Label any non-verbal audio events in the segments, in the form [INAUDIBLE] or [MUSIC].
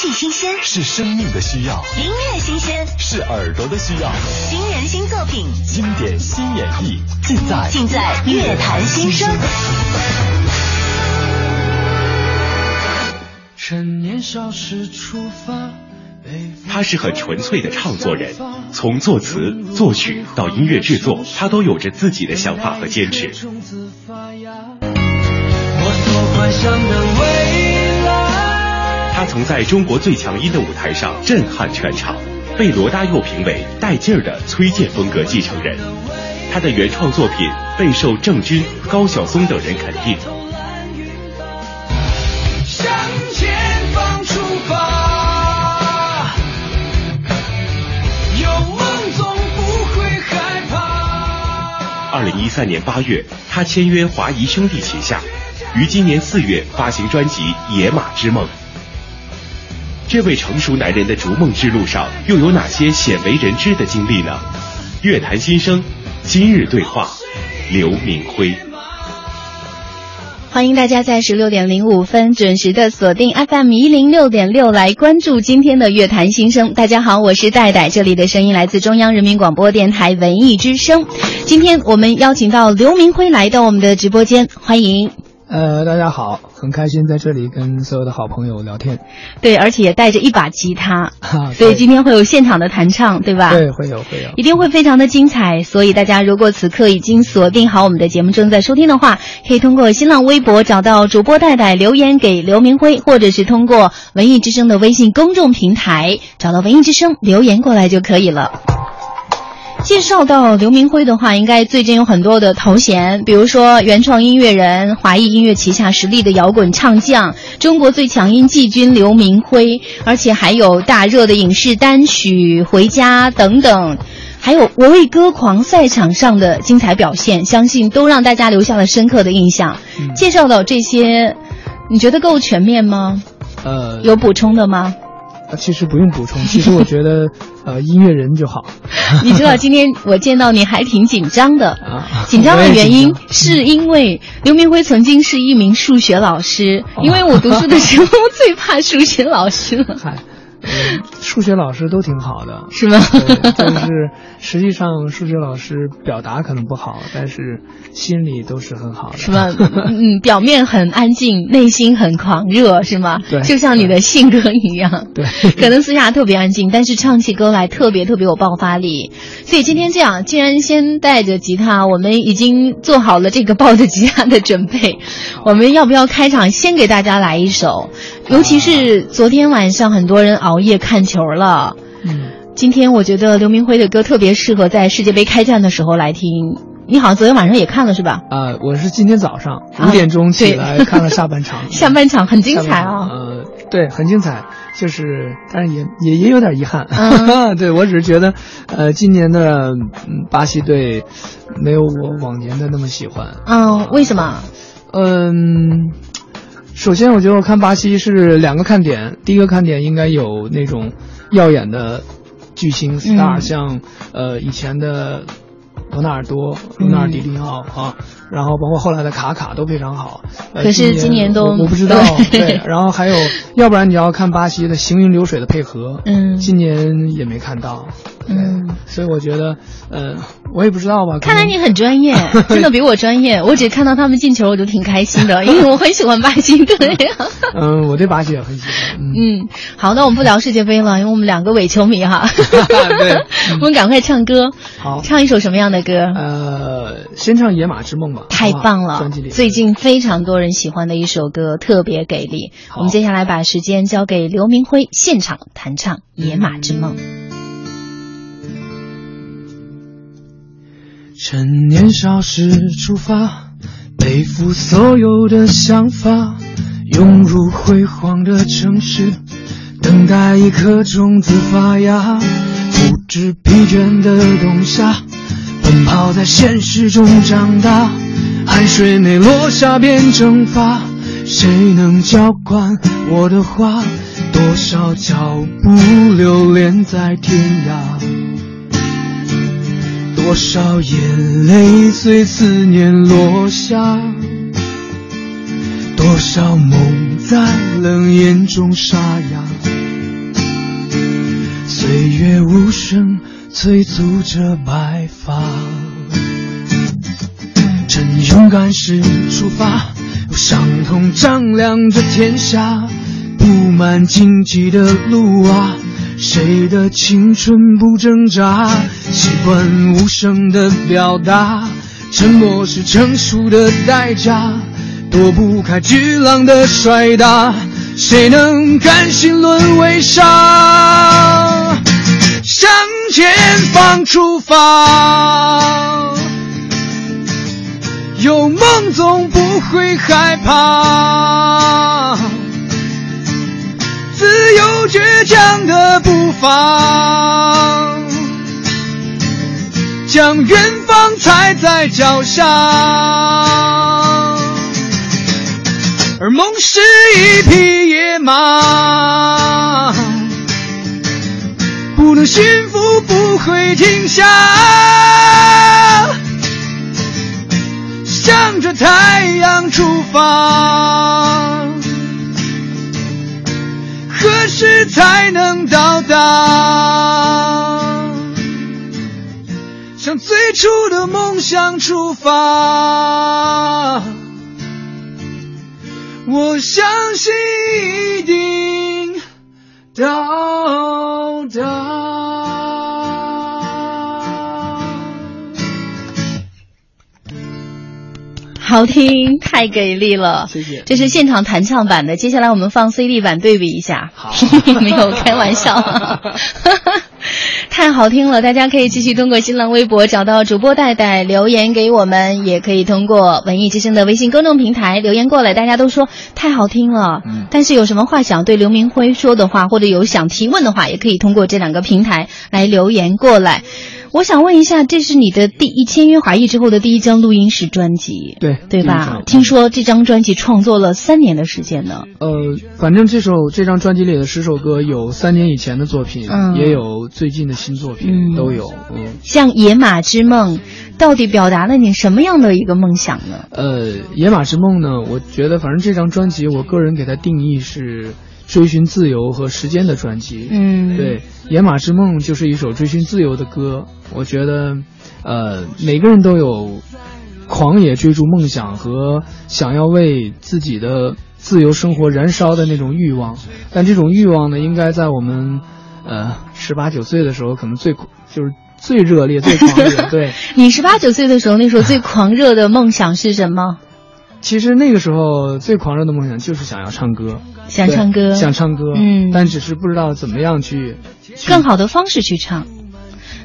气新鲜，是生命的需要；音乐新鲜，是耳朵的需要。新人新作品，经典新演绎，尽在尽在乐坛新生。趁年少时出发。他是很纯粹的唱作人，从作词、作曲到音乐制作，他都有着自己的想法和坚持。他曾在中国最强音的舞台上震撼全场，被罗大佑评为带劲儿的崔健风格继承人。他的原创作品备受郑钧、高晓松等人肯定。二零一三年八月，他签约华谊兄弟旗下，于今年四月发行专辑《野马之梦》。这位成熟男人的逐梦之路上，又有哪些鲜为人知的经历呢？乐坛新生，今日对话，刘明辉。欢迎大家在十六点零五分准时的锁定 FM 一零六点六来关注今天的乐坛新生。大家好，我是戴戴，这里的声音来自中央人民广播电台文艺之声。今天我们邀请到刘明辉来到我们的直播间，欢迎。呃，大家好，很开心在这里跟所有的好朋友聊天。对，而且也带着一把吉他，[LAUGHS] 所以今天会有现场的弹唱，对吧？对，会有，会有，一定会非常的精彩。所以大家如果此刻已经锁定好我们的节目，正在收听的话，可以通过新浪微博找到主播戴戴留言给刘明辉，或者是通过文艺之声的微信公众平台找到文艺之声留言过来就可以了。介绍到刘明辉的话，应该最近有很多的头衔，比如说原创音乐人、华谊音乐旗下实力的摇滚唱将、中国最强音季军刘明辉，而且还有大热的影视单曲《回家》等等，还有我为歌狂赛场上的精彩表现，相信都让大家留下了深刻的印象。介绍到这些，你觉得够全面吗？呃，有补充的吗？其实不用补充，其实我觉得，呃，音乐人就好。[LAUGHS] 你知道今天我见到你还挺紧张的，紧张的原因是因为刘明辉曾经是一名数学老师，因为我读书的时候 [LAUGHS] 最怕数学老师了。[LAUGHS] 嗯，数学老师都挺好的，是吗？但是实际上数学老师表达可能不好，但是心里都是很好的，是吗？嗯，表面很安静，内心很狂热，是吗？对，就像你的性格一样。对，[LAUGHS] 可能私下特别安静，但是唱起歌来特别特别有爆发力。所以今天这样，既然先带着吉他，我们已经做好了这个抱着吉他的准备，我们要不要开场先给大家来一首？尤其是昨天晚上很多人熬夜看球了，嗯，今天我觉得刘明辉的歌特别适合在世界杯开战的时候来听。你好像昨天晚上也看了是吧？啊，我是今天早上五点钟起来看了下半场，[LAUGHS] 下半场很精彩啊。[LAUGHS] 呃，对，很精彩，就是但是也也也有点遗憾。[LAUGHS] 对我只是觉得，呃，今年的巴西队没有我往年的那么喜欢。嗯，为什么？嗯。首先，我觉得我看巴西是两个看点。第一个看点应该有那种耀眼的巨星 star，像呃以前的罗纳尔多、罗纳尔迪尼奥啊，然后包括后来的卡卡都非常好。可是今年都我不知道。[LAUGHS] 对，然后还有，要不然你要看巴西的行云流水的配合，嗯，今年也没看到。嗯，所以我觉得，呃，我也不知道吧。看来你很专业，[LAUGHS] 真的比我专业。我只看到他们进球，我就挺开心的，[LAUGHS] 因为我很喜欢巴西队。嗯，我对巴西也很喜欢。嗯，好，那我们不聊世界杯了，因为我们两个伪球迷哈。对，我们赶快唱歌。好，唱一首什么样的歌？呃，先唱《野马之梦》吧。太棒了，专辑里最近非常多人喜欢的一首歌，特别给力。我们接下来把时间交给刘明辉，现场弹唱《野马之梦》。趁年少时出发，背负所有的想法，涌入辉煌的城市，等待一颗种子发芽。不知疲倦的冬夏，奔跑在现实中长大，汗水没落下便蒸发。谁能浇灌我的花？多少脚步流连在天涯。多少眼泪随思念落下，多少梦在冷眼中沙哑。岁月无声催促着白发。趁勇敢时出发，用伤痛丈量着天下，布满荆棘的路啊。谁的青春不挣扎？习惯无声的表达，沉默是成熟的代价，躲不开巨浪的摔打。谁能甘心沦为沙？向前方出发，有梦总不会害怕。自由倔强的步伐，将远方踩在脚下，而梦是一匹野马，不能驯服，不会停下，向着太阳出发。何时才能到达？向最初的梦想出发，我相信一定到达。好听，太给力了！[LAUGHS] 谢谢这是现场弹唱版的，接下来我们放 CD 版对比一下。好 [LAUGHS] 没有开玩笑，[LAUGHS] 太好听了！大家可以继续通过新浪微博找到主播戴戴留言给我们，也可以通过文艺之声的微信公众平台留言过来。大家都说太好听了，嗯但是有什么话想对刘明辉说的话，或者有想提问的话，也可以通过这两个平台来留言过来。我想问一下，这是你的第一签约华谊之后的第一张录音室专辑，对对吧？听说这张专辑创作了三年的时间呢。呃，反正这首这张专辑里的十首歌，有三年以前的作品，嗯也有最近的新作品，嗯都有。嗯，像《野马之梦》，到底表达了你什么样的一个梦想呢？呃，《野马之梦》呢，我觉得反正这张专辑，我个人给它定义是追寻自由和时间的专辑。嗯，对，《野马之梦》就是一首追寻自由的歌。我觉得，呃，每个人都有狂野追逐梦想和想要为自己的自由生活燃烧的那种欲望，但这种欲望呢，应该在我们呃十八九岁的时候，可能最就是最热烈、最狂热。对，[LAUGHS] 你十八九岁的时候，那时候最狂热的梦想是什么？其实那个时候最狂热的梦想就是想要唱歌，想唱歌，想唱歌，嗯但只是不知道怎么样去去更好的方式去唱。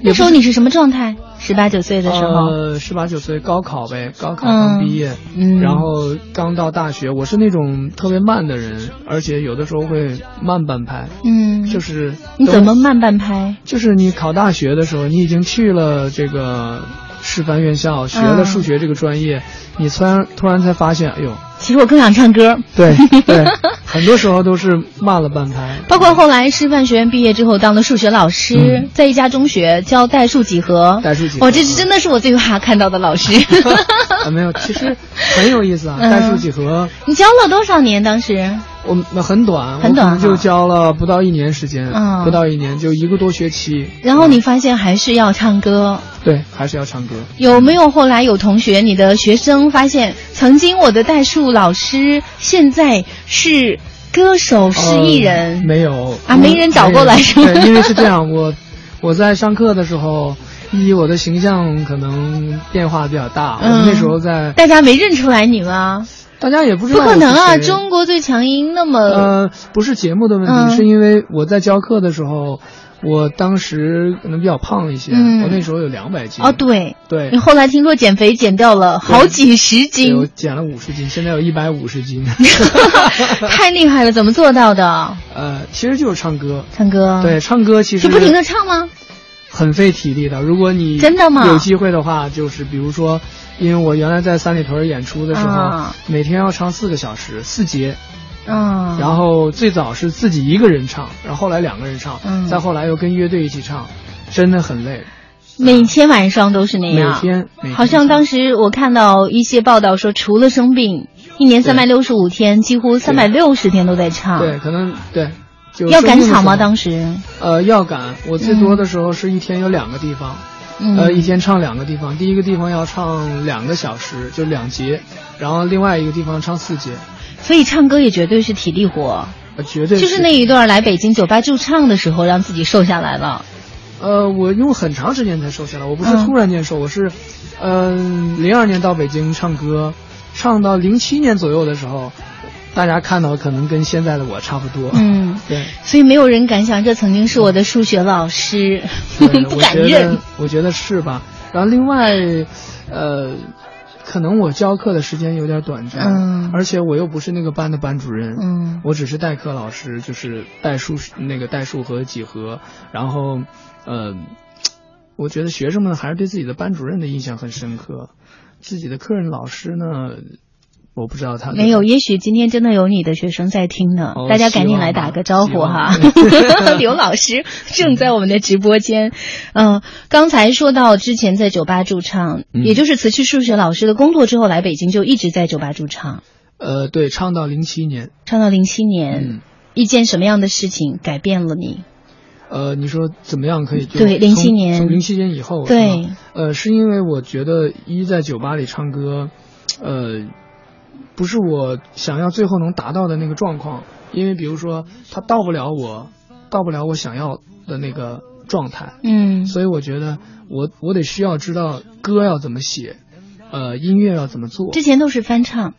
那时候你是什么状态？十八九岁的时候，呃，十八九岁高考呗，高考刚毕业，嗯然后刚到大学。我是那种特别慢的人，而且有的时候会慢半拍，嗯，就是你怎么慢半拍？就是你考大学的时候，你已经去了这个师范院校，学了嗯数学这个专业，你突然突然才发现，哎呦，其实我更想唱歌。对对，[LAUGHS] 很多时候都是慢了半拍。包括后来师范学院毕业之后当了数学老师，嗯在一家中学教代数几何。代数几何哇，这是真的是我最怕看到的老师。[LAUGHS] 啊，没有，其实很有意思啊，嗯代数几何。你教了多少年？当时？我们很短，很短我们就教了不到一年时间，嗯不到一年就一个多学期。然后你发现还是要唱歌，对，还是要唱歌。有没有后来有同学，你的学生发现，曾经我的代数老师现在是歌手、是艺人？呃没有啊没人找过来是吗对，因为是这样，我我在上课的时候，一我的形象可能变化比较大，我们那时候在，大家没认出来你吗？大家也不知道不可能啊！中国最强音那么……呃，不是节目的问题，嗯是因为我在教课的时候，我当时可能比较胖一些，嗯我那时候有两百斤。哦，对，对你，后来听说减肥减掉了好几十斤我斤，减了五十斤，现在有一百五十斤。[LAUGHS] [LAUGHS] 太厉害了！怎么做到的？呃，其实就是唱歌。唱歌，对，，唱歌其实就不停的唱吗？很费体力的。如果你真的吗有机会的话，就是比如说，因为我原来在三里屯演出的时候，啊每天要唱四个小时，四节。嗯，然后最早是自己一个人唱，然后后来两个人唱，嗯再后来又跟乐队一起唱，真的很累。每天晚上都是那样。每天每天好像当时我看到一些报道说，除了生病，一年三百六十五天，几乎三百六十天都在唱。对，可能对，就要赶场吗？当时，呃要赶，我最多的时候是一天有两个地方，嗯，呃一天唱两个地方，第一个地方要唱两个小时，就两节，然后另外一个地方唱四节，所以唱歌也绝对是体力活，呃绝对就是那一段来北京酒吧驻唱的时候，让自己瘦下来了。呃，我用很长时间才瘦下来，我不是嗯突然间瘦，我是，嗯、零二年到北京唱歌，唱到零七年左右的时候，大家看到可能跟现在的我差不多。嗯，[LAUGHS] 对，所以没有人敢想，这曾经是我的数学老师，对 [LAUGHS] 不敢认得。我觉得是吧？然后另外，呃，可能我教课的时间有点短暂，嗯而且我又不是那个班的班主任，嗯我只是代课老师，就是代数那个代数和几何，然后，呃，我觉得学生们还是对自己的班主任的印象很深刻，自己的客人老师呢，我不知道他没有，也许今天真的有你的学生在听呢，哦大家赶紧来打个招呼哈。[LAUGHS] 刘老师正在我们的直播间。[LAUGHS] 嗯、刚才说到之前在酒吧驻唱，嗯也就是辞去数学老师的工作之后来北京，就一直在酒吧驻唱，呃，对，唱到零七年，唱到零七年。嗯，一件什么样的事情改变了你？呃，你说怎么样可以就对从07年从零七年以后，对呃，是因为我觉得一在酒吧里唱歌，呃，不是我想要最后能达到的那个状况，因为比如说他到不了我，到不了我想要的那个状态，嗯。所以我觉得我我得需要知道歌要怎么写，呃，音乐要怎么做。之前都是翻唱，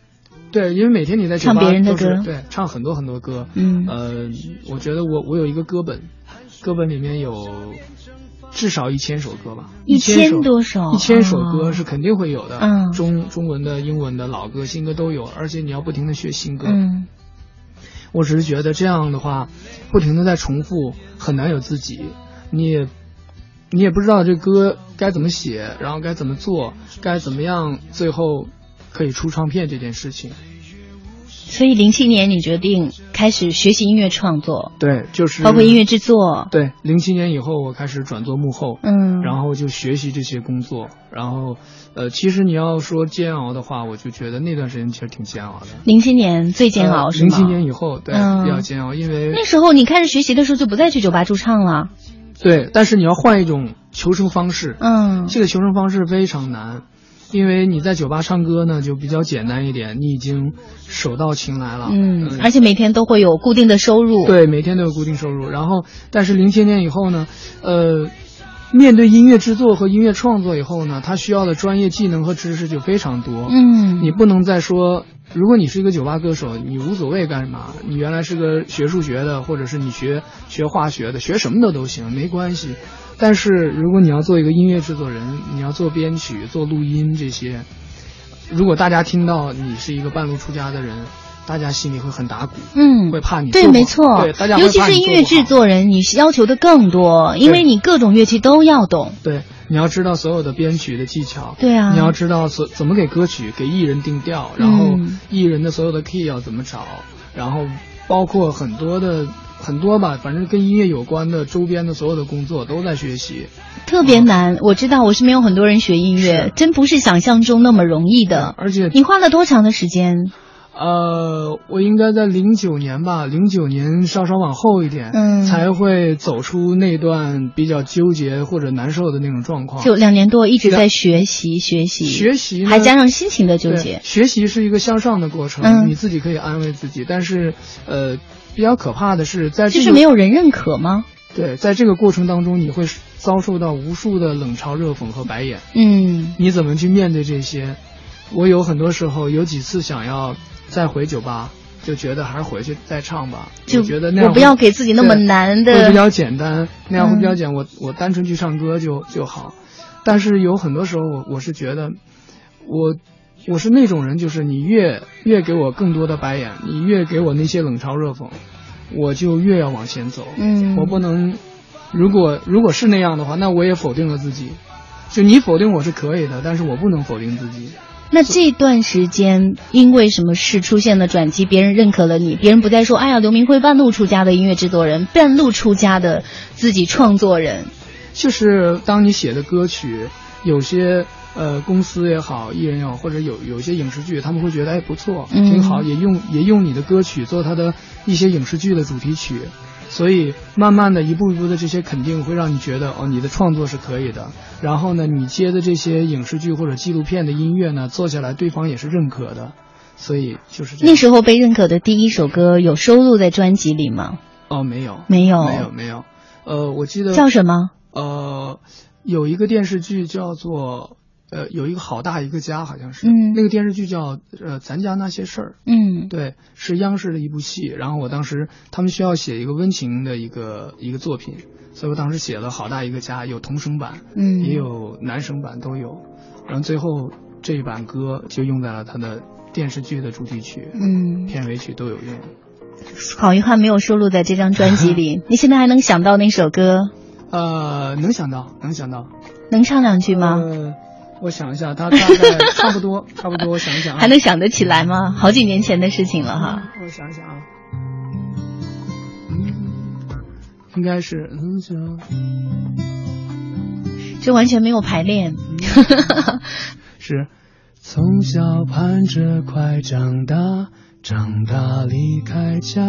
对，因为每天你在唱别人的歌。对，唱很多很多歌，嗯。呃，我觉得我我有一个歌本，歌本里面有至少一千首歌吧，一千多首一千首歌哦。是肯定会有的，嗯。中中文的、英文的、老歌、新歌都有，而且你要不停的学新歌，嗯。我只是觉得这样的话，不停的在重复，很难有自己，你也你也不知道这歌该怎么写，然后该怎么做，该怎么样，最后可以出唱片这件事情。所以零七年你决定开始学习音乐创作，对，就是包括音乐制作，对，零七年以后我开始转做幕后，嗯，然后就学习这些工作，然后呃，其实你要说煎熬的话，我就觉得那段时间其实挺煎熬的。零七年最煎熬是吗？零七年以后，对，嗯。比较煎熬，因为那时候你开始学习的时候就不再去酒吧驻唱了，对，但是你要换一种求生方式，嗯。这个求生方式非常难，因为你在酒吧唱歌呢就比较简单一点，你已经手到擒来了，嗯，而且每天都会有固定的收入，，对，每天都有固定收入。然后，但是零七年以后呢，呃，面对音乐制作和音乐创作以后呢，他需要的专业技能和知识就非常多。嗯，你不能再说，如果你是一个酒吧歌手，你无所谓干什么，你原来是个学数学的，或者是你学学化学的，学什么的都行，没关系。但是如果你要做一个音乐制作人，你要做编曲、做录音这些，如果大家听到你是一个半路出家的人，大家心里会很打鼓。嗯，会怕你对，没错，对大家会尤其是音乐制作人，你要求的更多，因为你各种乐器都要懂，对，你要知道所有的编曲的技巧，对啊。你要知道所怎么给歌曲给艺人定调，然后嗯。艺人的所有的 key 要怎么找，然后包括很多的很多吧，反正跟音乐有关的周边的所有的工作都在学习。特别难。我知道，我身边有很多人学音乐，真不是想象中那么容易的。而且你花了多长的时间？呃，我应该在零九年吧，零九年稍稍往后一点，嗯才会走出那段比较纠结或者难受的那种状况。就两年多一直在学习学习，学习还加上心情的纠结。学习是一个向上的过程，嗯你自己可以安慰自己，但是呃，比较可怕的是在这个就是没有人认可吗？对，在这个过程当中，你会遭受到无数的冷嘲热讽和白眼，嗯你怎么去面对这些？我有很多时候有几次想要再回酒吧，就觉得还是回去再唱吧，就觉得那样我不要会给自己那么难的会比较简单，那样会比较嗯简，我我单纯去唱歌就就好。但是有很多时候我我是觉得，我我是那种人，就是你越越给我更多的白眼，你越给我那些冷嘲热讽，我就越要往前走。嗯我不能，如果如果是那样的话，那我也否定了自己。就你否定我是可以的，但是我不能否定自己。那这段时间因为什么事出现了转机？别人认可了你，别人不再说“哎呀，刘明辉半路出家的音乐制作人，半路出家的自己创作人就是当你写的歌曲，有些呃公司也好，艺人也好，或者有有一些影视剧，他们会觉得哎不错，嗯挺好，也用也用你的歌曲做他的一些影视剧的主题曲。所以慢慢的一步一步的这些肯定会让你觉得哦，你的创作是可以的。然后呢，你接的这些影视剧或者纪录片的音乐呢，做下来对方也是认可的。所以就是这样那时候被认可的第一首歌有收录在专辑里吗？哦，没有，没有没有，没有。呃，我记得叫什么？呃，有一个电视剧叫做呃，有一个好大一个家，好像是。嗯那个电视剧叫呃，咱家那些事儿。嗯对，是央视的一部戏。然后我当时他们需要写一个温情的一个一个作品，所以我当时写了好大一个家，有童声版，嗯，也有男声版都有。然后最后这一版歌就用在了他的电视剧的主题曲、嗯，片尾曲都有用。好遗憾没有收录在这张专辑里。[LAUGHS] 你现在还能想到那首歌？呃，能想到，能想到。能唱两句吗？呃，我想一下，他大概差不多，差不多，我想一想啊。还能想得起来吗？好几年前的事情了哈。我想想啊，嗯，应该是这完全没有排练。[LAUGHS] 是从小盼着快长大，长大离开家，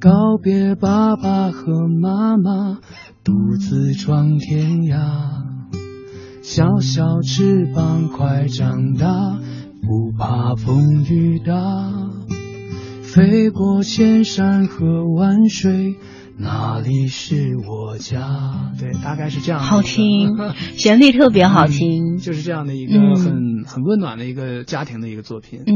告别爸爸和妈妈，独自闯天涯。小小翅膀快长大，不怕风雨大，飞过千山和万水。哪里是我家？对，大概是这样。好听，[LAUGHS] 旋律特别好听。嗯就是这样的一个嗯很、很温暖的一个家庭的一个作品。嗯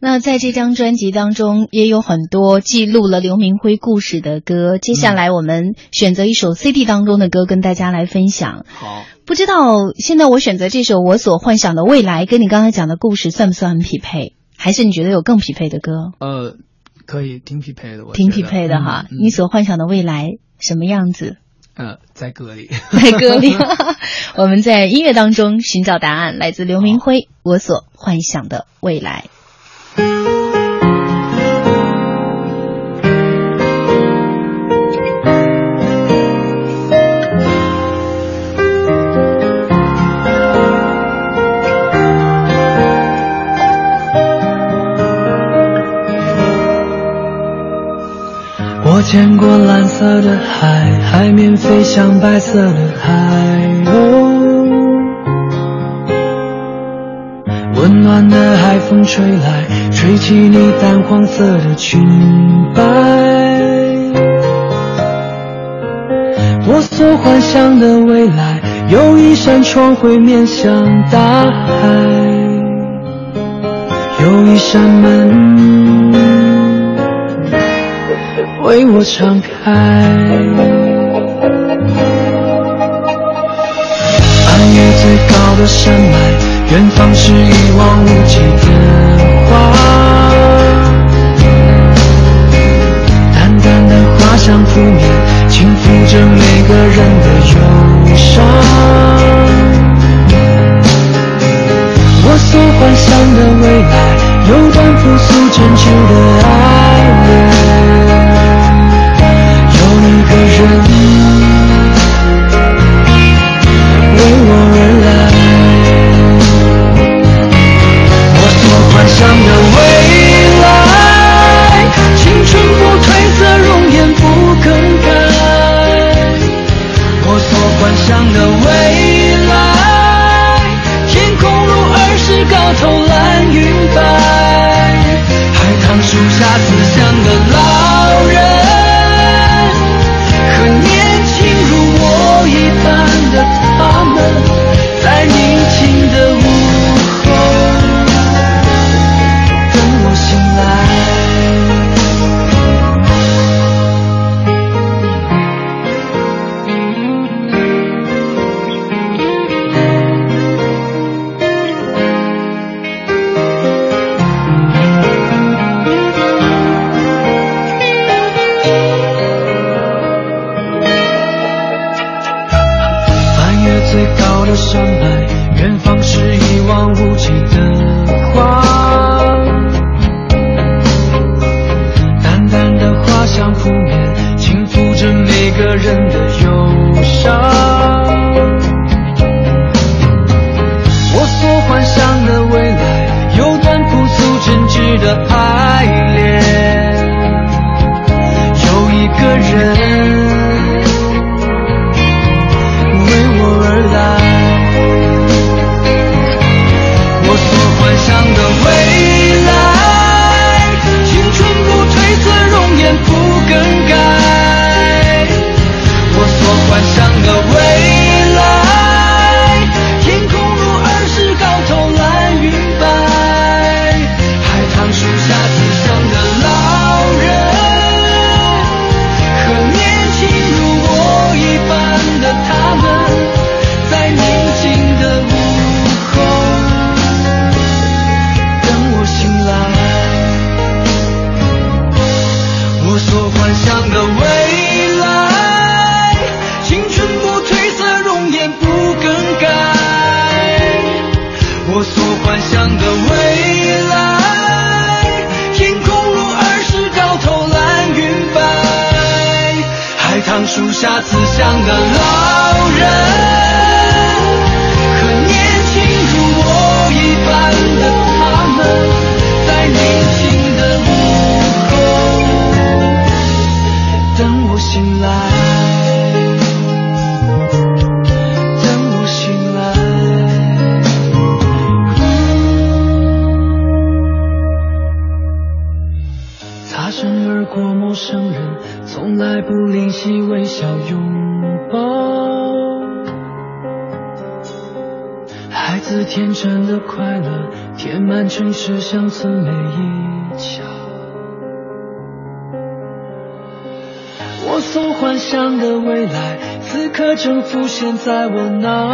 那在这张专辑当中，也有很多记录了刘明辉故事的歌。接下来我们选择一首 CD 当中的歌跟大家来分享。好，不知道现在我选择这首《我所幻想的未来》，跟你刚才讲的故事算不算很匹配？还是你觉得有更匹配的歌？呃，可以，挺匹配的，我挺匹配的哈。你所幻想的未来什么样子？呃，在歌里。[LAUGHS] 在歌里，[LAUGHS] 我们在音乐当中寻找答案，来自刘明辉《我所幻想的未来》。见过蓝色的海，海面飞向白色的海鸥。温暖的海风吹来，吹起你淡黄色的裙摆。我所幻想的未来，有一扇窗会面向大海，有一扇门。为我敞开。翻越最高的山脉，远方是一望无际的花。淡淡的花香扑面，轻抚着每个人的忧伤。我所幻想的未来，有段朴素真挚的爱恋。现在我脑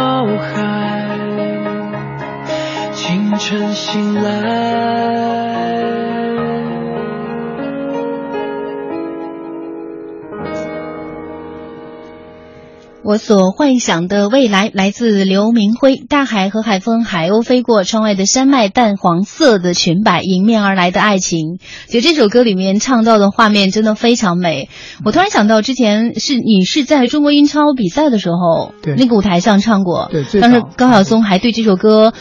我所幻想的未来来自刘明辉。大海和海风，海鸥飞过，窗外的山脉，淡黄色的裙摆，迎面而来的爱情。其实这首歌里面唱到的画面真的非常美。我突然想到，之前是你是在中国英超比赛的时候，对那个舞台上唱过。对当时高晓松还对这首歌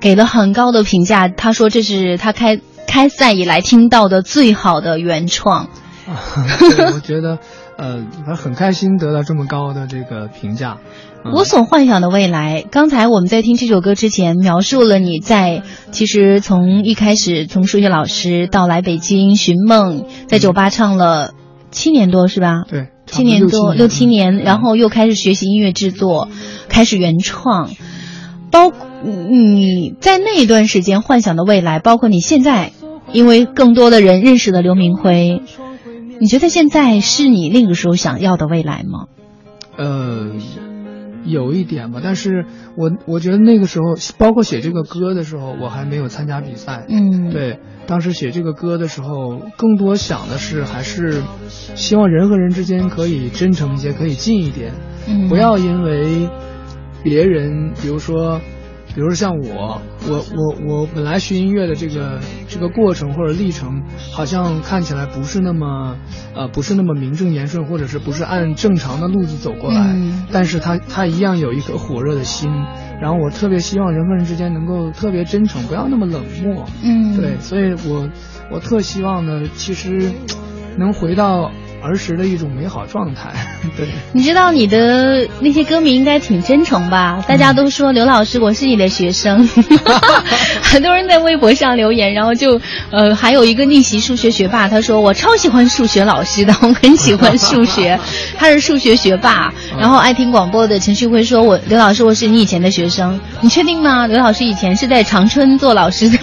给了很高的评价，他说这是他开开赛以来听到的最好的原创。对，我觉得，呃，反正很开心得到这么高的这个评价。嗯我所幻想的未来，刚才我们在听这首歌之前，描述了你在其实从一开始从数学老师到来北京寻梦，在酒吧唱了七年多是吧？对，七年多六六七年，然后又开始学习音乐制作，开始原创，包你在那一段时间幻想的未来，包括你现在，因为更多的人认识了刘明辉，你觉得现在是你那个时候想要的未来吗？呃，有一点吧，但是我我觉得那个时候，包括写这个歌的时候，我还没有参加比赛。嗯，对，当时写这个歌的时候，更多想的是还是希望人和人之间可以真诚一些，可以近一点，嗯，不要因为别人，比如说。比如说像我，我我我本来学音乐的这个这个过程或者历程，好像看起来不是那么，呃，不是那么名正言顺，或者是不是按正常的路子走过来，嗯。但是他他一样有一颗火热的心，然后我特别希望人和人之间能够特别真诚，不要那么冷漠，嗯，对，所以我我特希望呢，其实能回到儿时的一种美好状态，[LAUGHS] 对。你知道你的那些歌迷应该挺真诚吧？大家都说刘老师，我是你的学生，[LAUGHS] 很多人在微博上留言，然后就呃还有一个逆袭数学学霸，他说我超喜欢数学老师的，[LAUGHS] 我很喜欢数学，他是数学学霸。然后爱听广播的陈旭辉说，我刘老师我是你以前的学生，你确定吗？刘老师以前是在长春做老师的。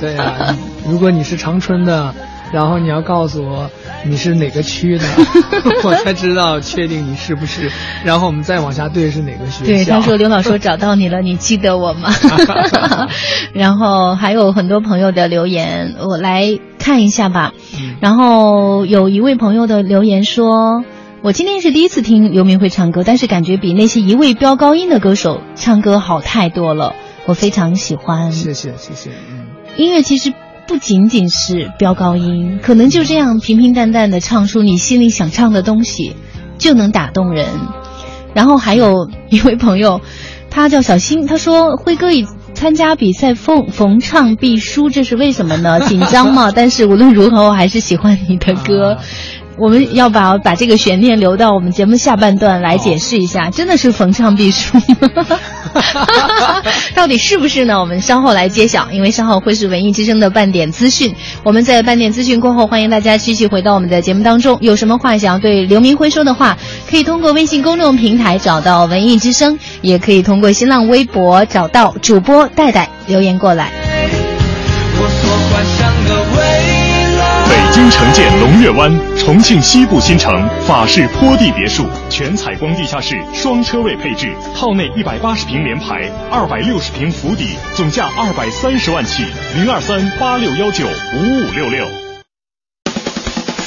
对啊，如果你是长春的，然后你要告诉我你是哪个区的，[LAUGHS] 我才知道确定你是不是，然后我们再往下对是哪个学校。对，他说刘老师我找到你了，你记得我吗？[LAUGHS] 然后还有很多朋友的留言，我来看一下吧。嗯然后有一位朋友的留言说。我今天是第一次听刘明慧唱歌，但是感觉比那些一味飙高音的歌手唱歌好太多了，我非常喜欢。谢谢谢谢，嗯，音乐其实不仅仅是飙高音，可能就这样平平淡淡的唱出你心里想唱的东西，就能打动人。然后还有一位朋友，他叫小新，他说辉哥已参加比赛逢逢唱必输，这是为什么呢？紧张嘛？[LAUGHS] 但是无论如何，我还是喜欢你的歌。啊我们要把把这个悬念留到我们节目下半段来解释一下，真的是逢唱必输，[LAUGHS] 到底是不是呢？我们稍后来揭晓，因为稍后会是文艺之声的半点资讯。我们在半点资讯过后，欢迎大家继续回到我们的节目当中。有什么话想要对刘明辉说的话，可以通过微信公众平台找到文艺之声，也可以通过新浪微博找到主播戴戴留言过来。京城建龙悦湾，重庆西部新城法式坡地别墅，全采光地下室，双车位配置，套内一百八十平联排，二百六十平府邸，总价二百三十万起，零二三八六幺九五五六六。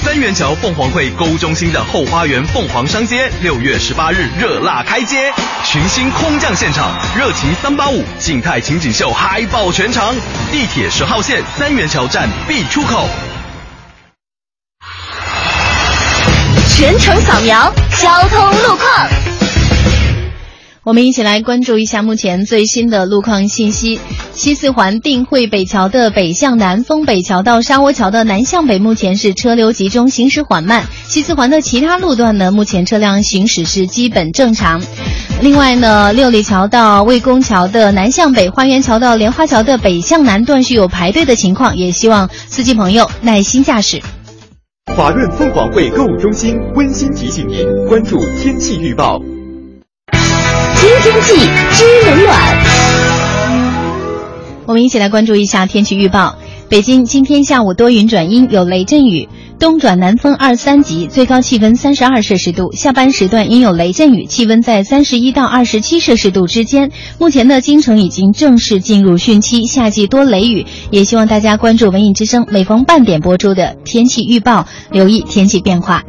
三元桥凤凰汇购物中心的后花园凤凰商街，六月十八日热辣开街，群星空降现场，热情三八五静态情景秀嗨爆全场，地铁十号线三元桥站 B 出口。全程扫描交通路况。我们一起来关注一下目前最新的路况信息。西四环定慧北桥的北向南，丰北桥到沙窝桥的南向北，目前是车流集中，行驶缓慢。西四环的其他路段呢，目前车辆行驶是基本正常。另外呢，六里桥到魏公桥的南向北，花园桥到莲花桥的北向南段是有排队的情况，也希望司机朋友耐心驾驶。华润凤凰汇购物中心温馨提醒您关注天气预报。听天气知冷暖。我们一起来关注一下天气预报。北京今天下午多云转阴，有雷阵雨，东转南风二三级，最高气温三十二摄氏度。下班时段阴有雷阵雨，气温在三十一到二十七摄氏度之间。目前的京城已经正式进入汛期，夏季多雷雨，也希望大家关注文艺之声每逢半点播出的天气预报，留意天气变化。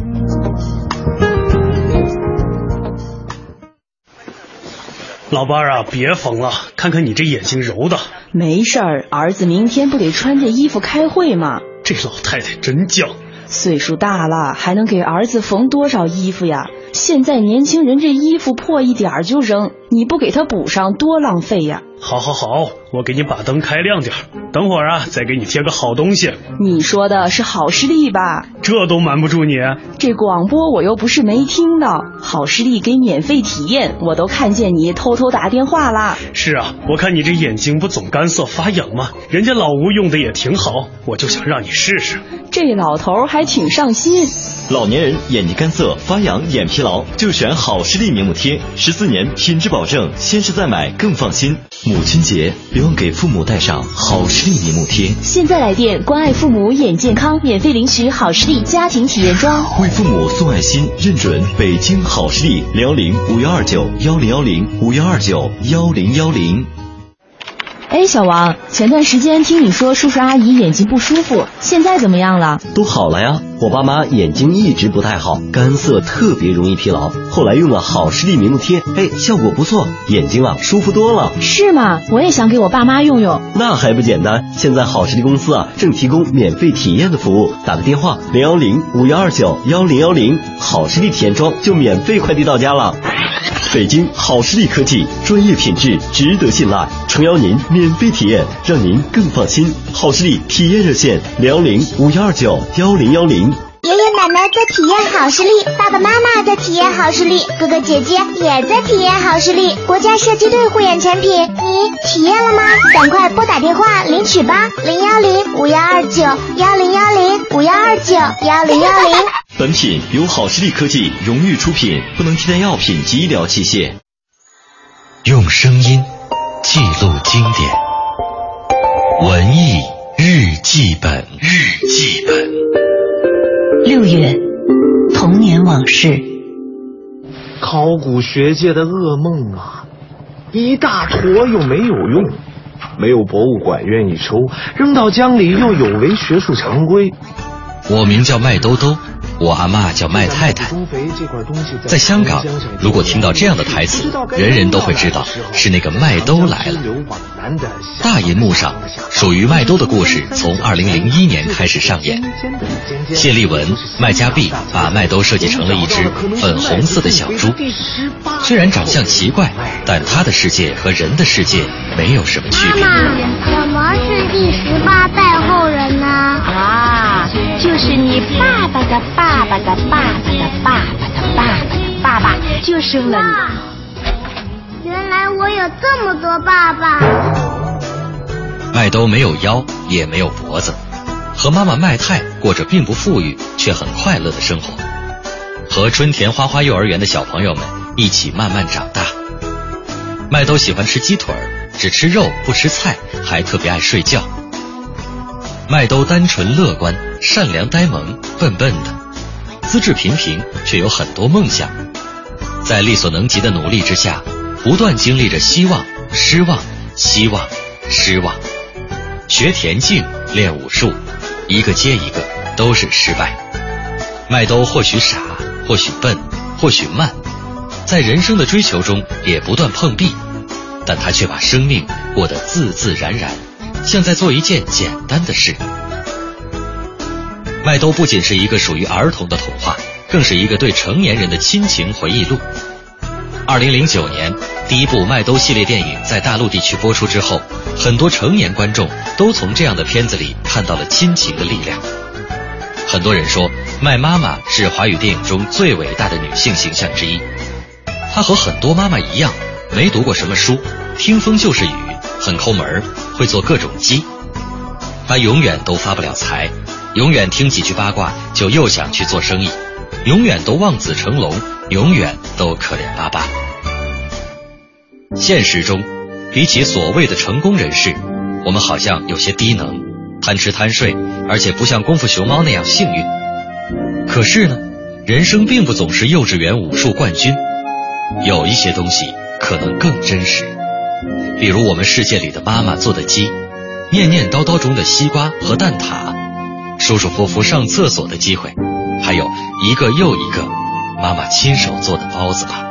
老伴儿啊，别缝了，看看你这眼睛揉的。没事儿，儿子明天不得穿着衣服开会吗？这老太太真犟。岁数大了，还能给儿子缝多少衣服呀？现在年轻人这衣服破一点儿就扔，你不给他补上多浪费呀！好，好，好，我给你把灯开亮点儿，等会儿啊再给你贴个好东西。你说的是好视力吧？这都瞒不住你。这广播我又不是没听到，好视力给免费体验，我都看见你偷偷打电话啦。是啊，我看你这眼睛不总干涩发痒吗？人家老吴用的也挺好，我就想让你试试。这老头儿还挺上心。老年人眼睛干涩、发痒、眼疲劳，就选好视力明目贴，十四年品质保证，先试再买更放心。母亲节，别忘给父母带上好视力明目贴。现在来电，关爱父母眼健康，免费领取好视力家庭体验装。为父母送爱心，认准北京好视力，零幺零五幺二九幺零幺零五幺二九幺零幺零。哎，小王，前段时间听你说叔叔阿姨眼睛不舒服，现在怎么样了？都好了呀。我爸妈眼睛一直不太好，干涩，特别容易疲劳。后来用了好视力明目贴，哎，效果不错，眼睛啊舒服多了。是吗？我也想给我爸妈用用。那还不简单？现在好视力公司啊正提供免费体验的服务，打个电话零幺零五幺二九幺零幺零，好视力体验装就免费快递到家了。北京好视力科技，专业品质，值得信赖，诚邀您免费体验，让您更放心。好视力体验热线零幺零五幺二九幺零幺零。奶奶在体验好视力，爸爸妈妈在体验好视力，哥哥姐姐也在体验好视力。国家射击队护眼产品，你体验了吗？赶快拨打电话领取吧，零幺零五幺二九幺零幺零五幺二九幺零幺零。本品由好视力科技荣誉出品，不能替代药品及医疗器械。用声音记录经典，文艺日记本。日记本。六月，童年往事。考古学界的噩梦啊！一大坨又没有用，没有博物馆愿意收，扔到江里又有违学术常规。我名叫麦兜兜，我阿妈叫麦太太。在香港，如果听到这样的台词，人人都会知道是那个麦兜来了。大银幕上，属于麦兜的故事从二零零一年开始上演。谢丽文、麦家碧把麦兜设计成了一只粉红色的小猪，虽然长相奇怪，但他的世界和人的世界没有什么区别。妈妈，什么是第十八代后人呢？啊。就是你爸爸的爸爸爸的爸爸的爸爸的爸爸的爸爸，就生了你。原来我有这么多爸爸。麦兜没有腰，也没有脖子，和妈妈麦太过着并不富裕却很快乐的生活，和春田花花幼儿园的小朋友们一起慢慢长大。麦兜喜欢吃鸡腿只吃肉不吃菜，还特别爱睡觉。麦兜单纯乐观、善良、呆萌、笨笨的，资质平平，却有很多梦想。在力所能及的努力之下，不断经历着希望、失望、希望、失望。学田径、练武术，一个接一个都是失败。麦兜或许傻，或许笨，或许慢。在人生的追求中，也不断碰壁，但他却把生命过得自自然然，像在做一件简单的事。麦兜不仅是一个属于儿童的童话，更是一个对成年人的亲情回忆录。二零零九年，第一部麦兜系列电影在大陆地区播出之后，很多成年观众都从这样的片子里看到了亲情的力量。很多人说，麦妈妈是华语电影中最伟大的女性形象之一。她和很多妈妈一样，没读过什么书，听风就是雨，很抠门，会做各种鸡。她永远都发不了财，永远听几句八卦就又想去做生意，永远都望子成龙，永远都可怜巴巴。现实中，比起所谓的成功人士，我们好像有些低能，贪吃贪睡，而且不像功夫熊猫那样幸运。可是呢，人生并不总是幼稚园武术冠军。有一些东西可能更真实，比如我们世界里的妈妈做的鸡，念念叨叨中的西瓜和蛋挞，舒舒服服上厕所的机会，还有一个又一个妈妈亲手做的包子吧。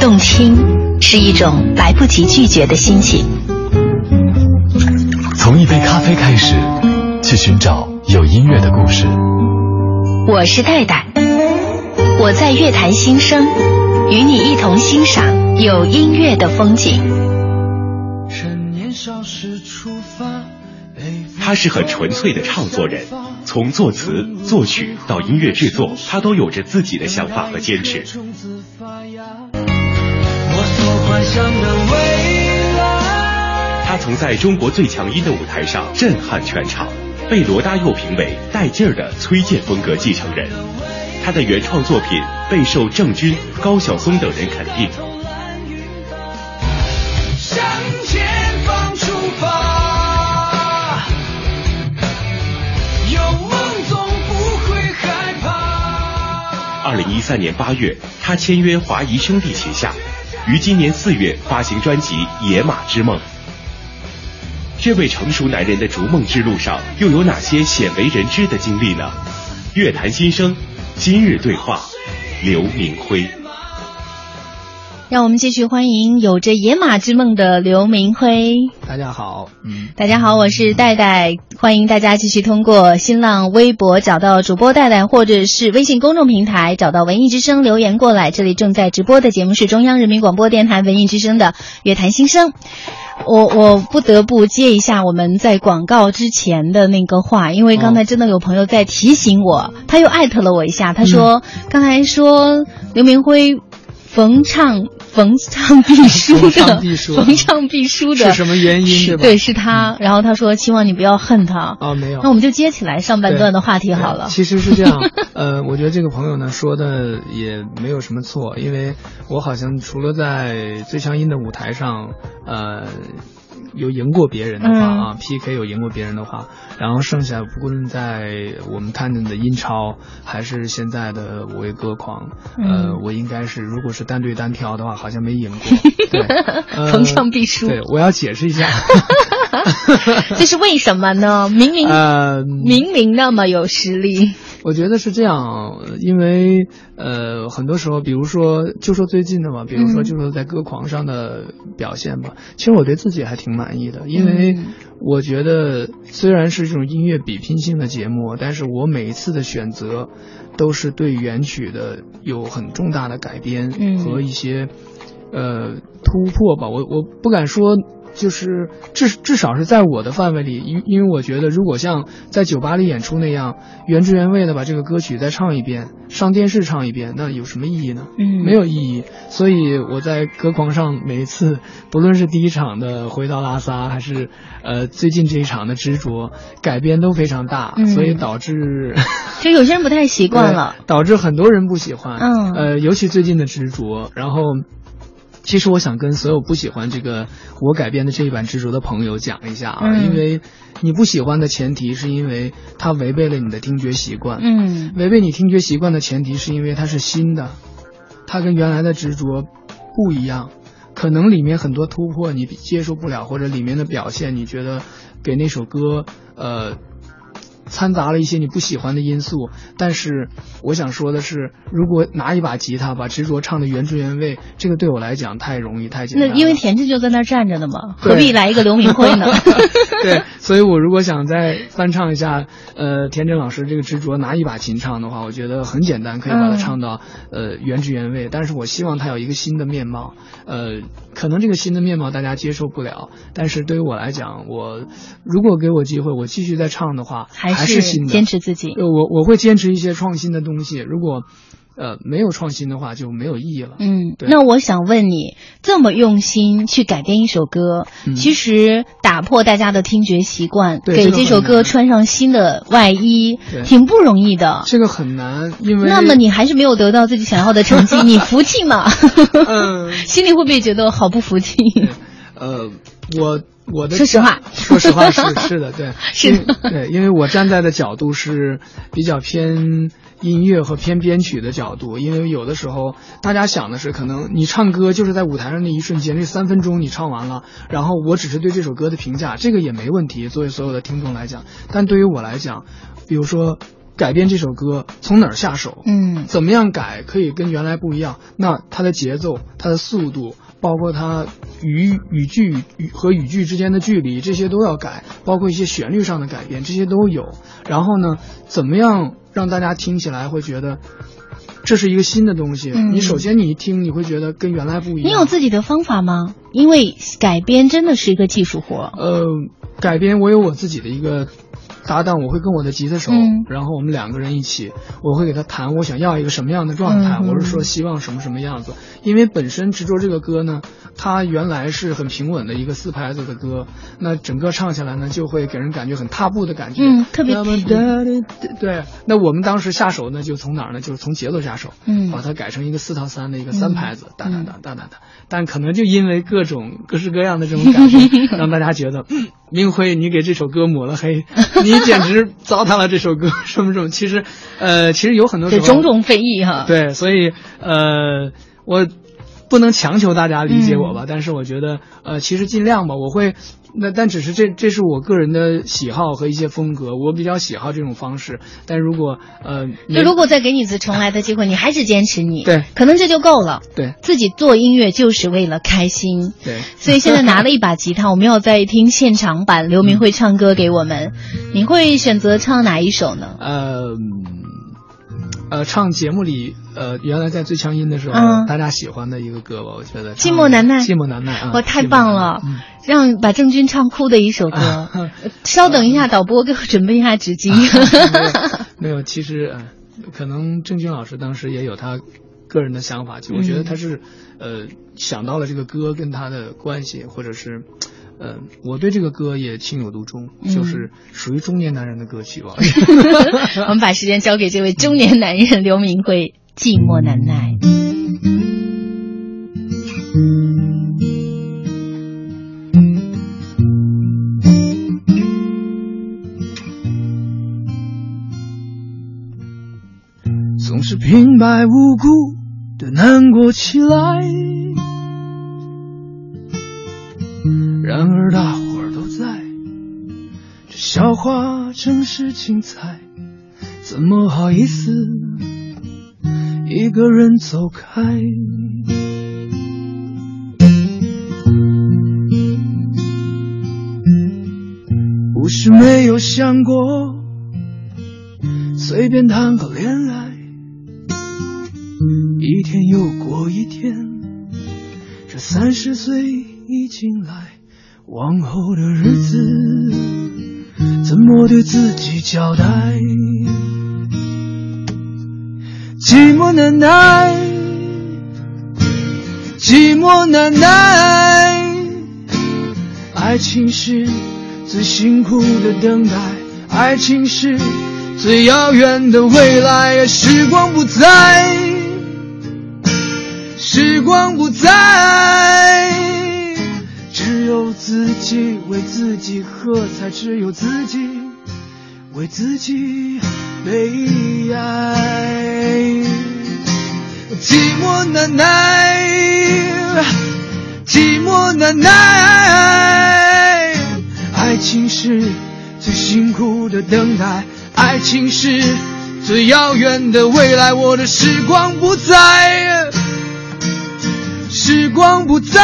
动听是一种来不及拒绝的心情，从一杯咖啡开始。去寻找有音乐的故事。我是戴戴，我在乐坛新生，与你一同欣赏有音乐的风景。他是很纯粹的唱作人，从作词、作曲到音乐制作，他都有着自己的想法和坚持。他曾在中国最强音的舞台上震撼全场。被罗大佑评为带劲儿的崔健风格继承人，他的原创作品备受郑钧、高晓松等人肯定。三年八月，他签约华谊兄弟旗下，于今年四月发行专辑《野马之梦》。这位成熟男人的逐梦之路上，又有哪些鲜为人知的经历呢？乐坛新生，今日对话，刘明辉。让我们继续欢迎有着野马之梦的刘明辉。大家好，嗯，大家好，我是戴戴，欢迎大家继续通过新浪微博找到主播戴戴，或者是微信公众平台找到文艺之声留言过来。这里正在直播的节目是中央人民广播电台文艺之声的乐坛新声。我我不得不接一下我们在广告之前的那个话，因为刚才真的有朋友在提醒我，他又艾特了我一下，他说刚才说刘明辉逢唱逢唱必输的逢唱必输的是什么原因？对，是他。然后他说希望你不要恨他啊，没有。那我们就接起来上半段的话题好了。其实是这样，[LAUGHS] 呃，我觉得这个朋友呢说的也没有什么错，因为我好像除了在最强音的舞台上。呃，有赢过别人的话啊，PK 有赢过别人的话，然后剩下不论在我们看见的英超，还是现在的五位歌狂，呃，我应该是如果是单对单挑的话，好像没赢过。[LAUGHS] 对，逢场必输。对，我要解释一下，[LAUGHS] 这是为什么呢？明明呃明明那么有实力。我觉得是这样，因为呃，很多时候，比如说，就说最近的嘛，比如说，就说在歌狂上的表现吧，其实我对自己还挺满意的，因为我觉得虽然是这种音乐比拼性的节目，但是我每一次的选择都是对原曲的有很重大的改编和一些。呃，突破吧。我我不敢说。就是至至少是在我的范围里，因因为我觉得，如果像在酒吧里演出那样原汁原味的把这个歌曲再唱一遍，上电视唱一遍，那有什么意义呢？嗯，没有意义。所以我在歌狂上每一次，[LAUGHS] 不论是第一场的回到拉萨，还是呃最近这一场的执着，改编都非常大，嗯、所以导致就有些人不太习惯了，[LAUGHS] 导致很多人不喜欢。嗯，呃，尤其最近的执着，然后。其实我想跟所有不喜欢这个我改编的这一版执着的朋友讲一下啊，嗯、因为你不喜欢的前提是因为它违背了你的听觉习惯，嗯，违背你听觉习惯的前提是因为它是新的，它跟原来的执着不一样，可能里面很多突破你接受不了，或者里面的表现你觉得给那首歌呃。掺杂了一些你不喜欢的因素，但是我想说的是，如果拿一把吉他把执着唱的原汁原味，这个对我来讲太容易太简单。那因为田震就在那儿站着呢嘛，何必来一个刘明辉呢？[LAUGHS] 对，所以我如果想再翻唱一下，呃，田震老师这个执着拿一把琴唱的话，我觉得很简单，可以把它唱到、嗯、呃原汁原味。但是我希望它有一个新的面貌，呃，可能这个新的面貌大家接受不了，但是对于我来讲，我如果给我机会，我继续再唱的话，还。还是新的，坚持自己。我我会坚持一些创新的东西。如果呃没有创新的话，就没有意义了。嗯，那我想问你，这么用心去改编一首歌，嗯、其实打破大家的听觉习惯，给这首歌穿上新的外衣，挺不容易的。这个很难，因为那么你还是没有得到自己想要的成绩，[LAUGHS] 你服气吗？嗯，[LAUGHS] 心里会不会觉得好不服气？呃，我。我的说实话，[LAUGHS] 说实话是 [LAUGHS] 是的，对，是，对，因为我站在的角度是比较偏音乐和偏编曲的角度，因为有的时候大家想的是，可能你唱歌就是在舞台上那一瞬间，那三分钟你唱完了，然后我只是对这首歌的评价，这个也没问题，作为所有的听众来讲，但对于我来讲，比如说。改编这首歌从哪儿下手？嗯，怎么样改可以跟原来不一样？那它的节奏、它的速度，包括它语语句语和语句之间的距离，这些都要改，包括一些旋律上的改变，这些都有。然后呢，怎么样让大家听起来会觉得这是一个新的东西？嗯、你首先你一听，你会觉得跟原来不一样。你有自己的方法吗？因为改编真的是一个技术活。呃，改编我有我自己的一个。搭档，我会跟我的吉他手，嗯、然后我们两个人一起，我会给他弹我想要一个什么样的状态，嗯、我是说希望什么什么样子。因为本身执着这个歌呢，它原来是很平稳的一个四拍子的歌，那整个唱下来呢，就会给人感觉很踏步的感觉，嗯，特别对。那我们当时下手呢，就从哪儿呢？就是从节奏下手，嗯，把它改成一个四套三的一个三拍子，哒哒哒哒哒哒。但可能就因为各种各式各样的这种感觉，[LAUGHS] 让大家觉得。明辉，你给这首歌抹了黑，[LAUGHS] 你简直糟蹋了这首歌，[LAUGHS] 什么什么？其实，呃，其实有很多时候种种非议哈。对，所以呃，我不能强求大家理解我吧，嗯、但是我觉得呃，其实尽量吧，我会。那但只是这这是我个人的喜好和一些风格，我比较喜好这种方式。但如果呃，就如果再给你一次重来的机会，你还是坚持你，对，可能这就够了。对，自己做音乐就是为了开心。对，[LAUGHS] 所以现在拿了一把吉他，我们要再听现场版刘明慧唱歌给我们。你会选择唱哪一首呢？呃。呃，唱节目里，呃，原来在最强音的时候，嗯、大家喜欢的一个歌吧，我觉得。寂寞难耐。寂寞难耐啊！我太棒了，嗯、让把郑钧唱哭的一首歌。[LAUGHS] 啊、稍等一下，导播给我准备一下纸巾。[LAUGHS] 啊、[LAUGHS] 没有，其实呃，可能郑钧老师当时也有他个人的想法，就我觉得他是、嗯、呃想到了这个歌跟他的关系，或者是。呃，我对这个歌也情有独钟，嗯、就是属于中年男人的歌曲吧。[LAUGHS] [LAUGHS] 我们把时间交给这位中年男人刘明辉，《寂寞难耐》。总是平白无故的难过起来。笑话真是精彩，怎么好意思一个人走开？不是没有想过随便谈个恋爱，一天又过一天。这三十岁已经来，往后的日子我对自己交代？寂寞难耐，寂寞难耐，爱情是最辛苦的等待，爱情是最遥远的未来，时光不再，时光不再，只有自己为自己喝彩，只有自己为自己悲哀。寂寞难耐，寂寞难耐，爱情是最辛苦的等待，爱情是最遥远的未来。我的时光不再，时光不再，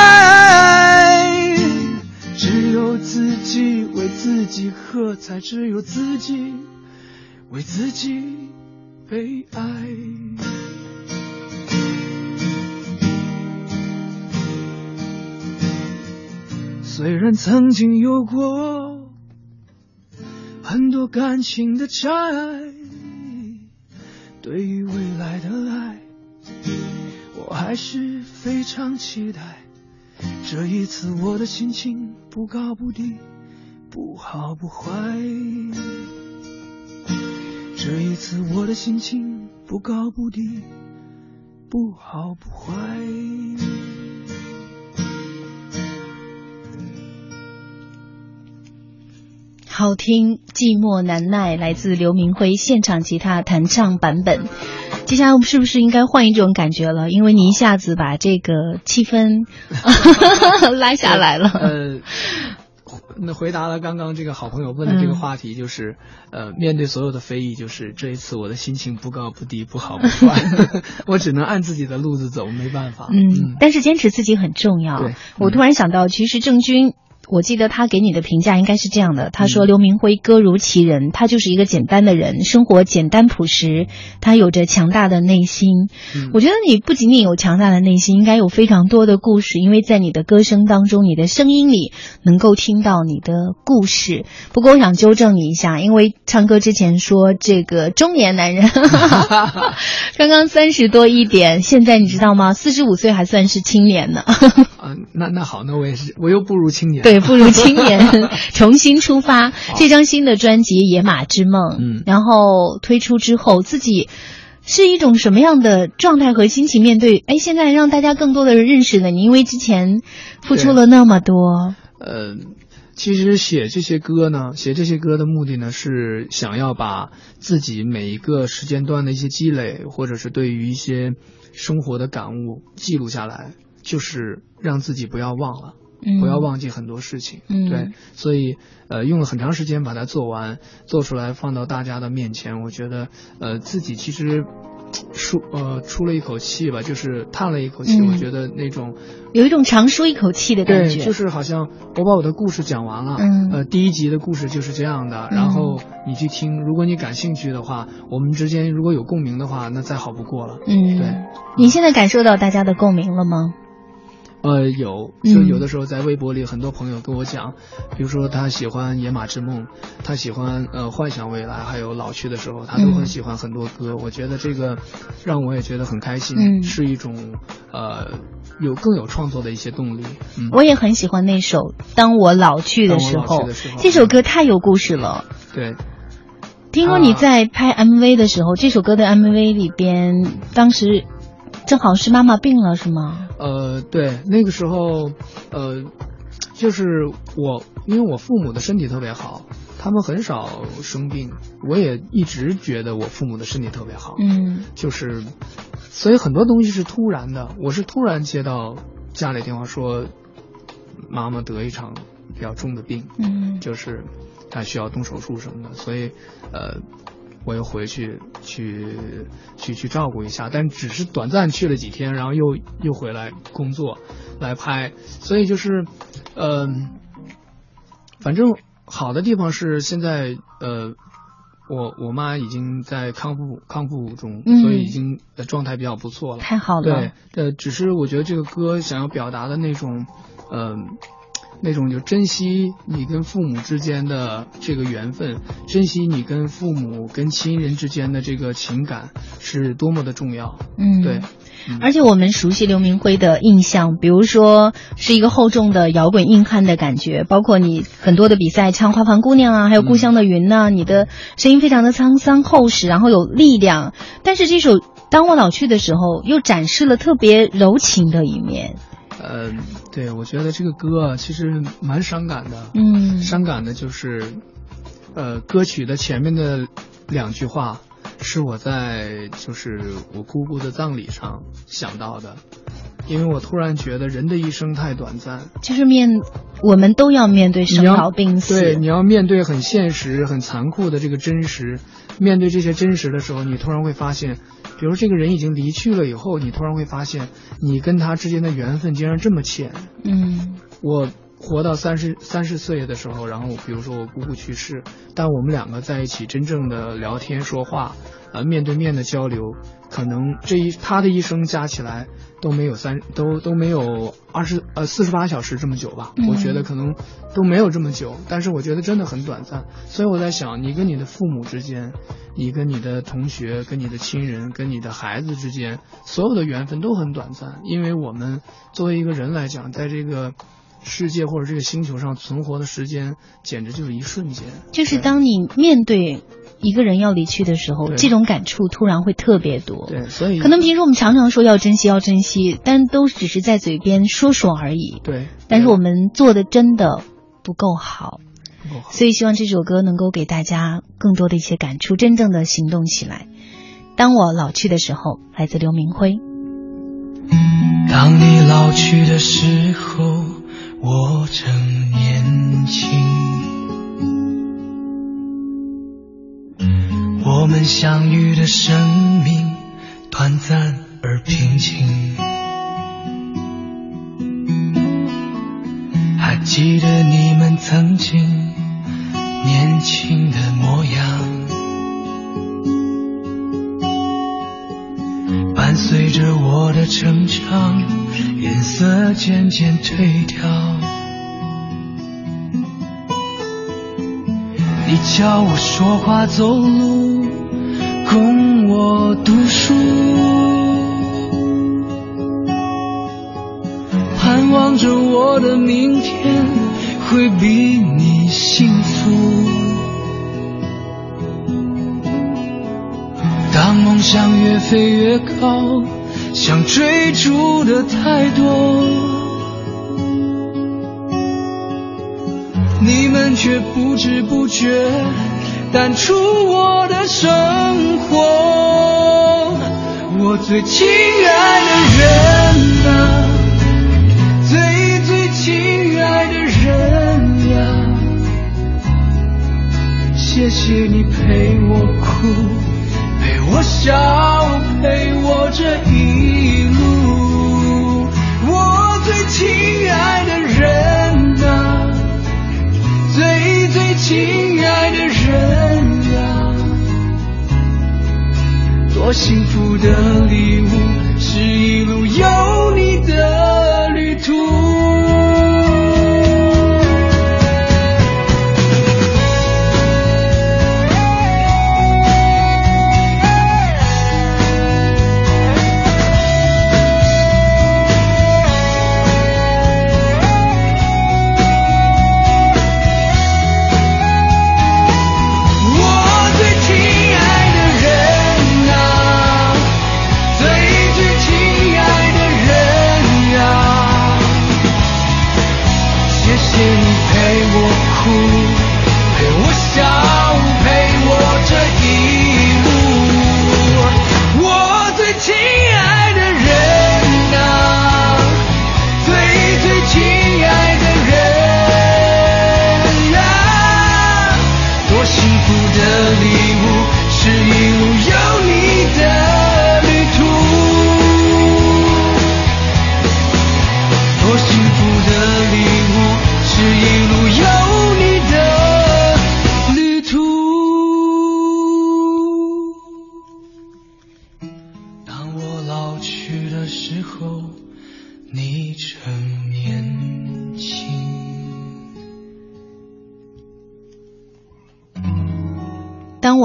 只有自己为自己喝彩，只有自己为自己悲哀。虽然曾经有过很多感情的债，对于未来的爱，我还是非常期待。这一次我的心情不高不低，不好不坏。这一次我的心情不高不低，不好不坏。好听，寂寞难耐，来自刘明辉现场吉他弹唱版本。接下来我们是不是应该换一种感觉了？因为你一下子把这个气氛 [LAUGHS] 拉下来了。呃，那回答了刚刚这个好朋友问的这个话题，就是、呃，面对所有的非议，就是这一次我的心情不高不低，不好不坏，[LAUGHS] 我只能按自己的路子走，没办法。嗯，但是坚持自己很重要。对，我突然想到，其实郑钧。我记得他给你的评价应该是这样的，他说刘明辉歌如其人，他就是一个简单的人，生活简单朴实，他有着强大的内心。嗯、我觉得你不仅仅有强大的内心，应该有非常多的故事，因为在你的歌声当中，你的声音里能够听到你的故事。不过我想纠正你一下，因为唱歌之前说这个中年男人，[LAUGHS] 刚刚三十多一点，现在你知道吗？四十五岁还算是青年呢。啊，那那好，那我也是，我又不如青年。对。不如 [LAUGHS] 青年重新出发，这张新的专辑《野马之梦》，嗯，然后推出之后，自己是一种什么样的状态和心情面对？哎，现在让大家更多的人认识了你，因为之前付出了那么多。呃，其实写这些歌呢，写这些歌的目的呢，是想要把自己每一个时间段的一些积累，或者是对于一些生活的感悟记录下来，就是让自己不要忘了。嗯、不要忘记很多事情，嗯，对，所以呃用了很长时间把它做完，做出来放到大家的面前，我觉得呃自己其实舒呃出了一口气吧，就是叹了一口气，嗯、我觉得那种有一种长舒一口气的感觉，就是好像我把我的故事讲完了，嗯，呃第一集的故事就是这样的，然后你去听，如果你感兴趣的话，我们之间如果有共鸣的话，那再好不过了，嗯，对，你现在感受到大家的共鸣了吗？呃，有，就有的时候在微博里，很多朋友跟我讲，比如说他喜欢《野马之梦》，他喜欢呃《幻想未来》，还有老去的时候，他都很喜欢很多歌。嗯、我觉得这个让我也觉得很开心，嗯、是一种呃有更有创作的一些动力。嗯、我也很喜欢那首《当我老去的时候》，时候这首歌太有故事了。对。听说你在拍 MV 的时候，啊、这首歌的 MV 里边，当时。正好是妈妈病了，是吗？呃，对，那个时候，呃，就是我，因为我父母的身体特别好，他们很少生病，我也一直觉得我父母的身体特别好，嗯，就是，所以很多东西是突然的，我是突然接到家里电话说，妈妈得一场比较重的病，嗯，就是她需要动手术什么的，所以，呃。我又回去去去去照顾一下，但只是短暂去了几天，然后又又回来工作来拍，所以就是，嗯、呃，反正好的地方是现在呃我我妈已经在康复康复中，嗯。所以已经呃状态比较不错了。太好了。对，呃，只是我觉得这个歌想要表达的那种，呃，那种就珍惜你跟父母之间的这个缘分，珍惜你跟父母跟亲人之间的这个情感是多么的重要。嗯，对。而且我们熟悉刘明辉的印象，比如说是一个厚重的摇滚硬汉的感觉，包括你很多的比赛唱《花房姑娘》啊，还有《故乡的云》呐，你的声音非常的沧桑厚实，然后有力量。但是这首《当我老去的时候》又展示了特别柔情的一面。呃，对，我觉得这个歌啊，其实蛮伤感的。嗯，伤感的就是，呃，歌曲的前面的两句话是我在就是我姑姑的葬礼上想到的，因为我突然觉得人的一生太短暂，就是面我们都要面对生老病死。对，你要面对很现实、很残酷的这个真实。面对这些真实的时候，你突然会发现，比如这个人已经离去了以后，你突然会发现，你跟他之间的缘分竟然这么浅。嗯，我活到三十三十岁的时候，然后比如说我姑姑去世，但我们两个在一起真正的聊天说话，呃，面对面的交流，可能这一他的一生加起来都没有三都都没有二十呃四十八小时这么久吧，嗯。我觉得可能都没有这么久，但是我觉得真的很短暂，所以我在想，你跟你的父母之间，你跟你的同学、跟你的亲人、跟你的孩子之间，所有的缘分都很短暂，因为我们作为一个人来讲，在这个世界或者这个星球上存活的时间，简直就是一瞬间。就是当你面对一个人要离去的时候，这种感触突然会特别多。对，所以可能平时我们常常说要珍惜，要珍惜，但都只是在嘴边说说而已。对，但是我们做的真的不够好，不够好所以希望这首歌能够给大家更多的一些感触，真正的行动起来。当我老去的时候，来自刘明辉。当你老去的时候，我正年轻。我们相遇的生命短暂而平静。还记得你们曾经年轻的模样。伴随着我的成长，颜色渐渐褪掉。你教我说话走路，我读书，盼望着我的明天会比你幸福。当梦想越飞越高，想追逐的太多，你们却不知不觉淡出我的生活。我最亲爱的人啊，最最亲爱的人呀，谢谢你陪我哭。陪我笑，陪我这一路，我最亲爱亲爱的人啊，多幸福的礼物，是一路有你的旅途。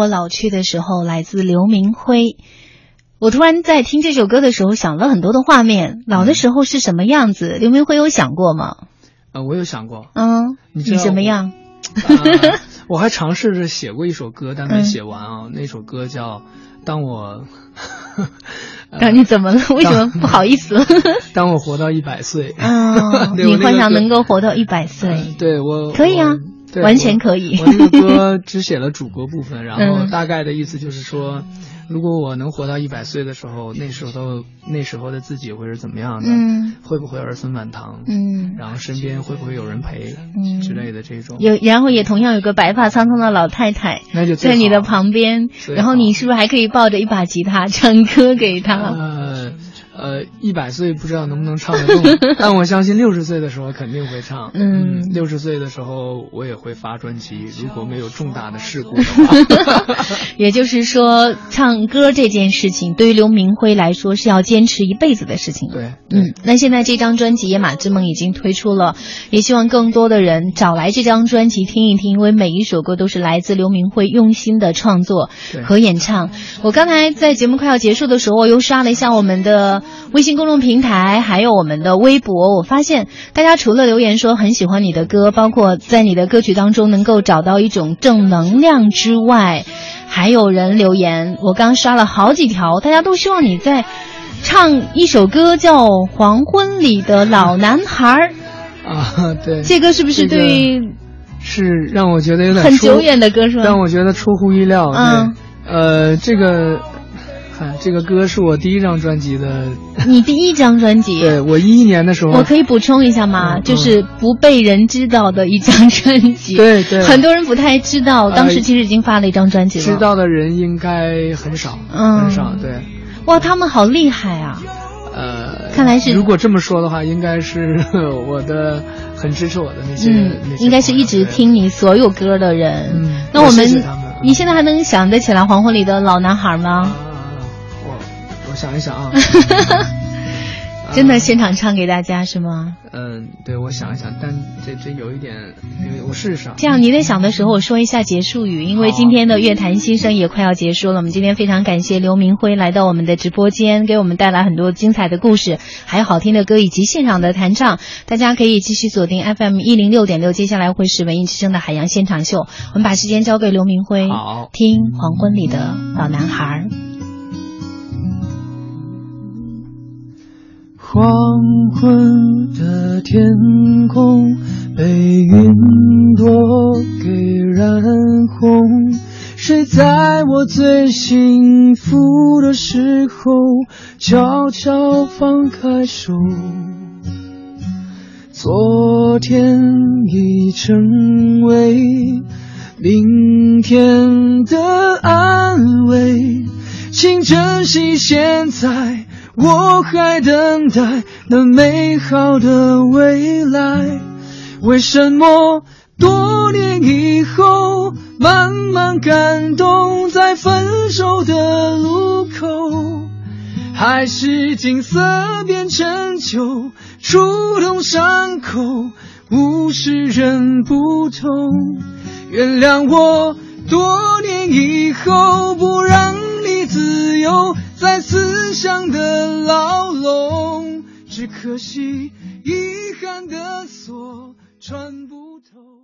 我老去的时候，来自刘明辉。我突然在听这首歌的时候，想了很多的画面。老的时候是什么样子？刘明辉有想过吗？啊，我有想过。嗯，你什么样？啊、我还尝试着写过一首歌，但没写完啊。嗯、那首歌叫《当我 [LAUGHS]》。当你怎么了？[LAUGHS] 为什么不好意思？[LAUGHS] 当我活到一百岁。嗯，你幻想能够活到一百岁？对我可以啊。完全可以。我这个 [LAUGHS] 歌只写了主歌部分，然后大概的意思就是说，如果我能活到一百岁的时候，那时候那时候的自己会是怎么样的？嗯，会不会儿孙满堂？嗯，然后身边会不会有人陪？嗯，之类的这种。有，然后也同样有个白发苍苍的老太太，那就在你的旁边，然后你是不是还可以抱着一把吉他唱歌给他？呃。呃，一百岁不知道能不能唱得动，[LAUGHS] 但我相信六十岁的时候肯定会唱。嗯，六十岁的时候我也会发专辑，如果没有重大的事故的话。[LAUGHS] 也就是说，唱歌这件事情对于刘明辉来说是要坚持一辈子的事情。对，嗯，那现在这张专辑《野马之梦》已经推出了，也希望更多的人找来这张专辑听一听，因为每一首歌都是来自刘明辉用心的创作和演唱。我刚才在节目快要结束的时候，我又刷了一下我们的。微信公众平台还有我们的微博，我发现大家除了留言说很喜欢你的歌，包括在你的歌曲当中能够找到一种正能量之外，还有人留言，我刚刷了好几条，大家都希望你在唱一首歌，叫《黄昏里的老男孩》啊，对，这歌是不是对？这个、是让我觉得有点很久远的歌是吧？让我觉得出乎意料。嗯，呃，这个。这个歌是我第一张专辑的，[LAUGHS] 你第一张专辑？对我一一年的时候，我可以补充一下吗？嗯、就是不被人知道的一张专辑。对对，很多人不太知道，当时其实已经发了一张专辑了。知道的人应该很少，嗯，很少。对，哇，他们好厉害啊！呃，看来是如果这么说的话，应该是 [LAUGHS] 我的很支持我的那些，嗯，那些应该是一直听你所有歌的人。嗯，那我们，们你现在还能想得起来《黄昏里的老男孩》吗？我想一想啊，[LAUGHS] 真的现场唱给大家是吗？嗯，对，我想一想，但这这有一点，我试试。这样你在想的时候，我说一下结束语，因为今天的乐坛新生也快要结束了。我们今天非常感谢刘明辉来到我们的直播间，给我们带来很多精彩的故事，还有好听的歌以及现场的弹唱。大家可以继续锁定 FM 一零六点六，接下来会是文艺之声的海洋现场秀。我们把时间交给刘明辉，好，听《黄昏里的老男孩》。黄昏的天空被云朵给染红，谁在我最幸福的时候悄悄放开手？昨天已成为明天的安慰，请珍惜现在。我还等待那美好的未来，为什么多年以后，慢慢感动在分手的路口，还是景色变成旧，触动伤口，物是人不同。原谅我多年以后不让你自由。在思想的牢笼，只可惜遗憾的锁穿不透。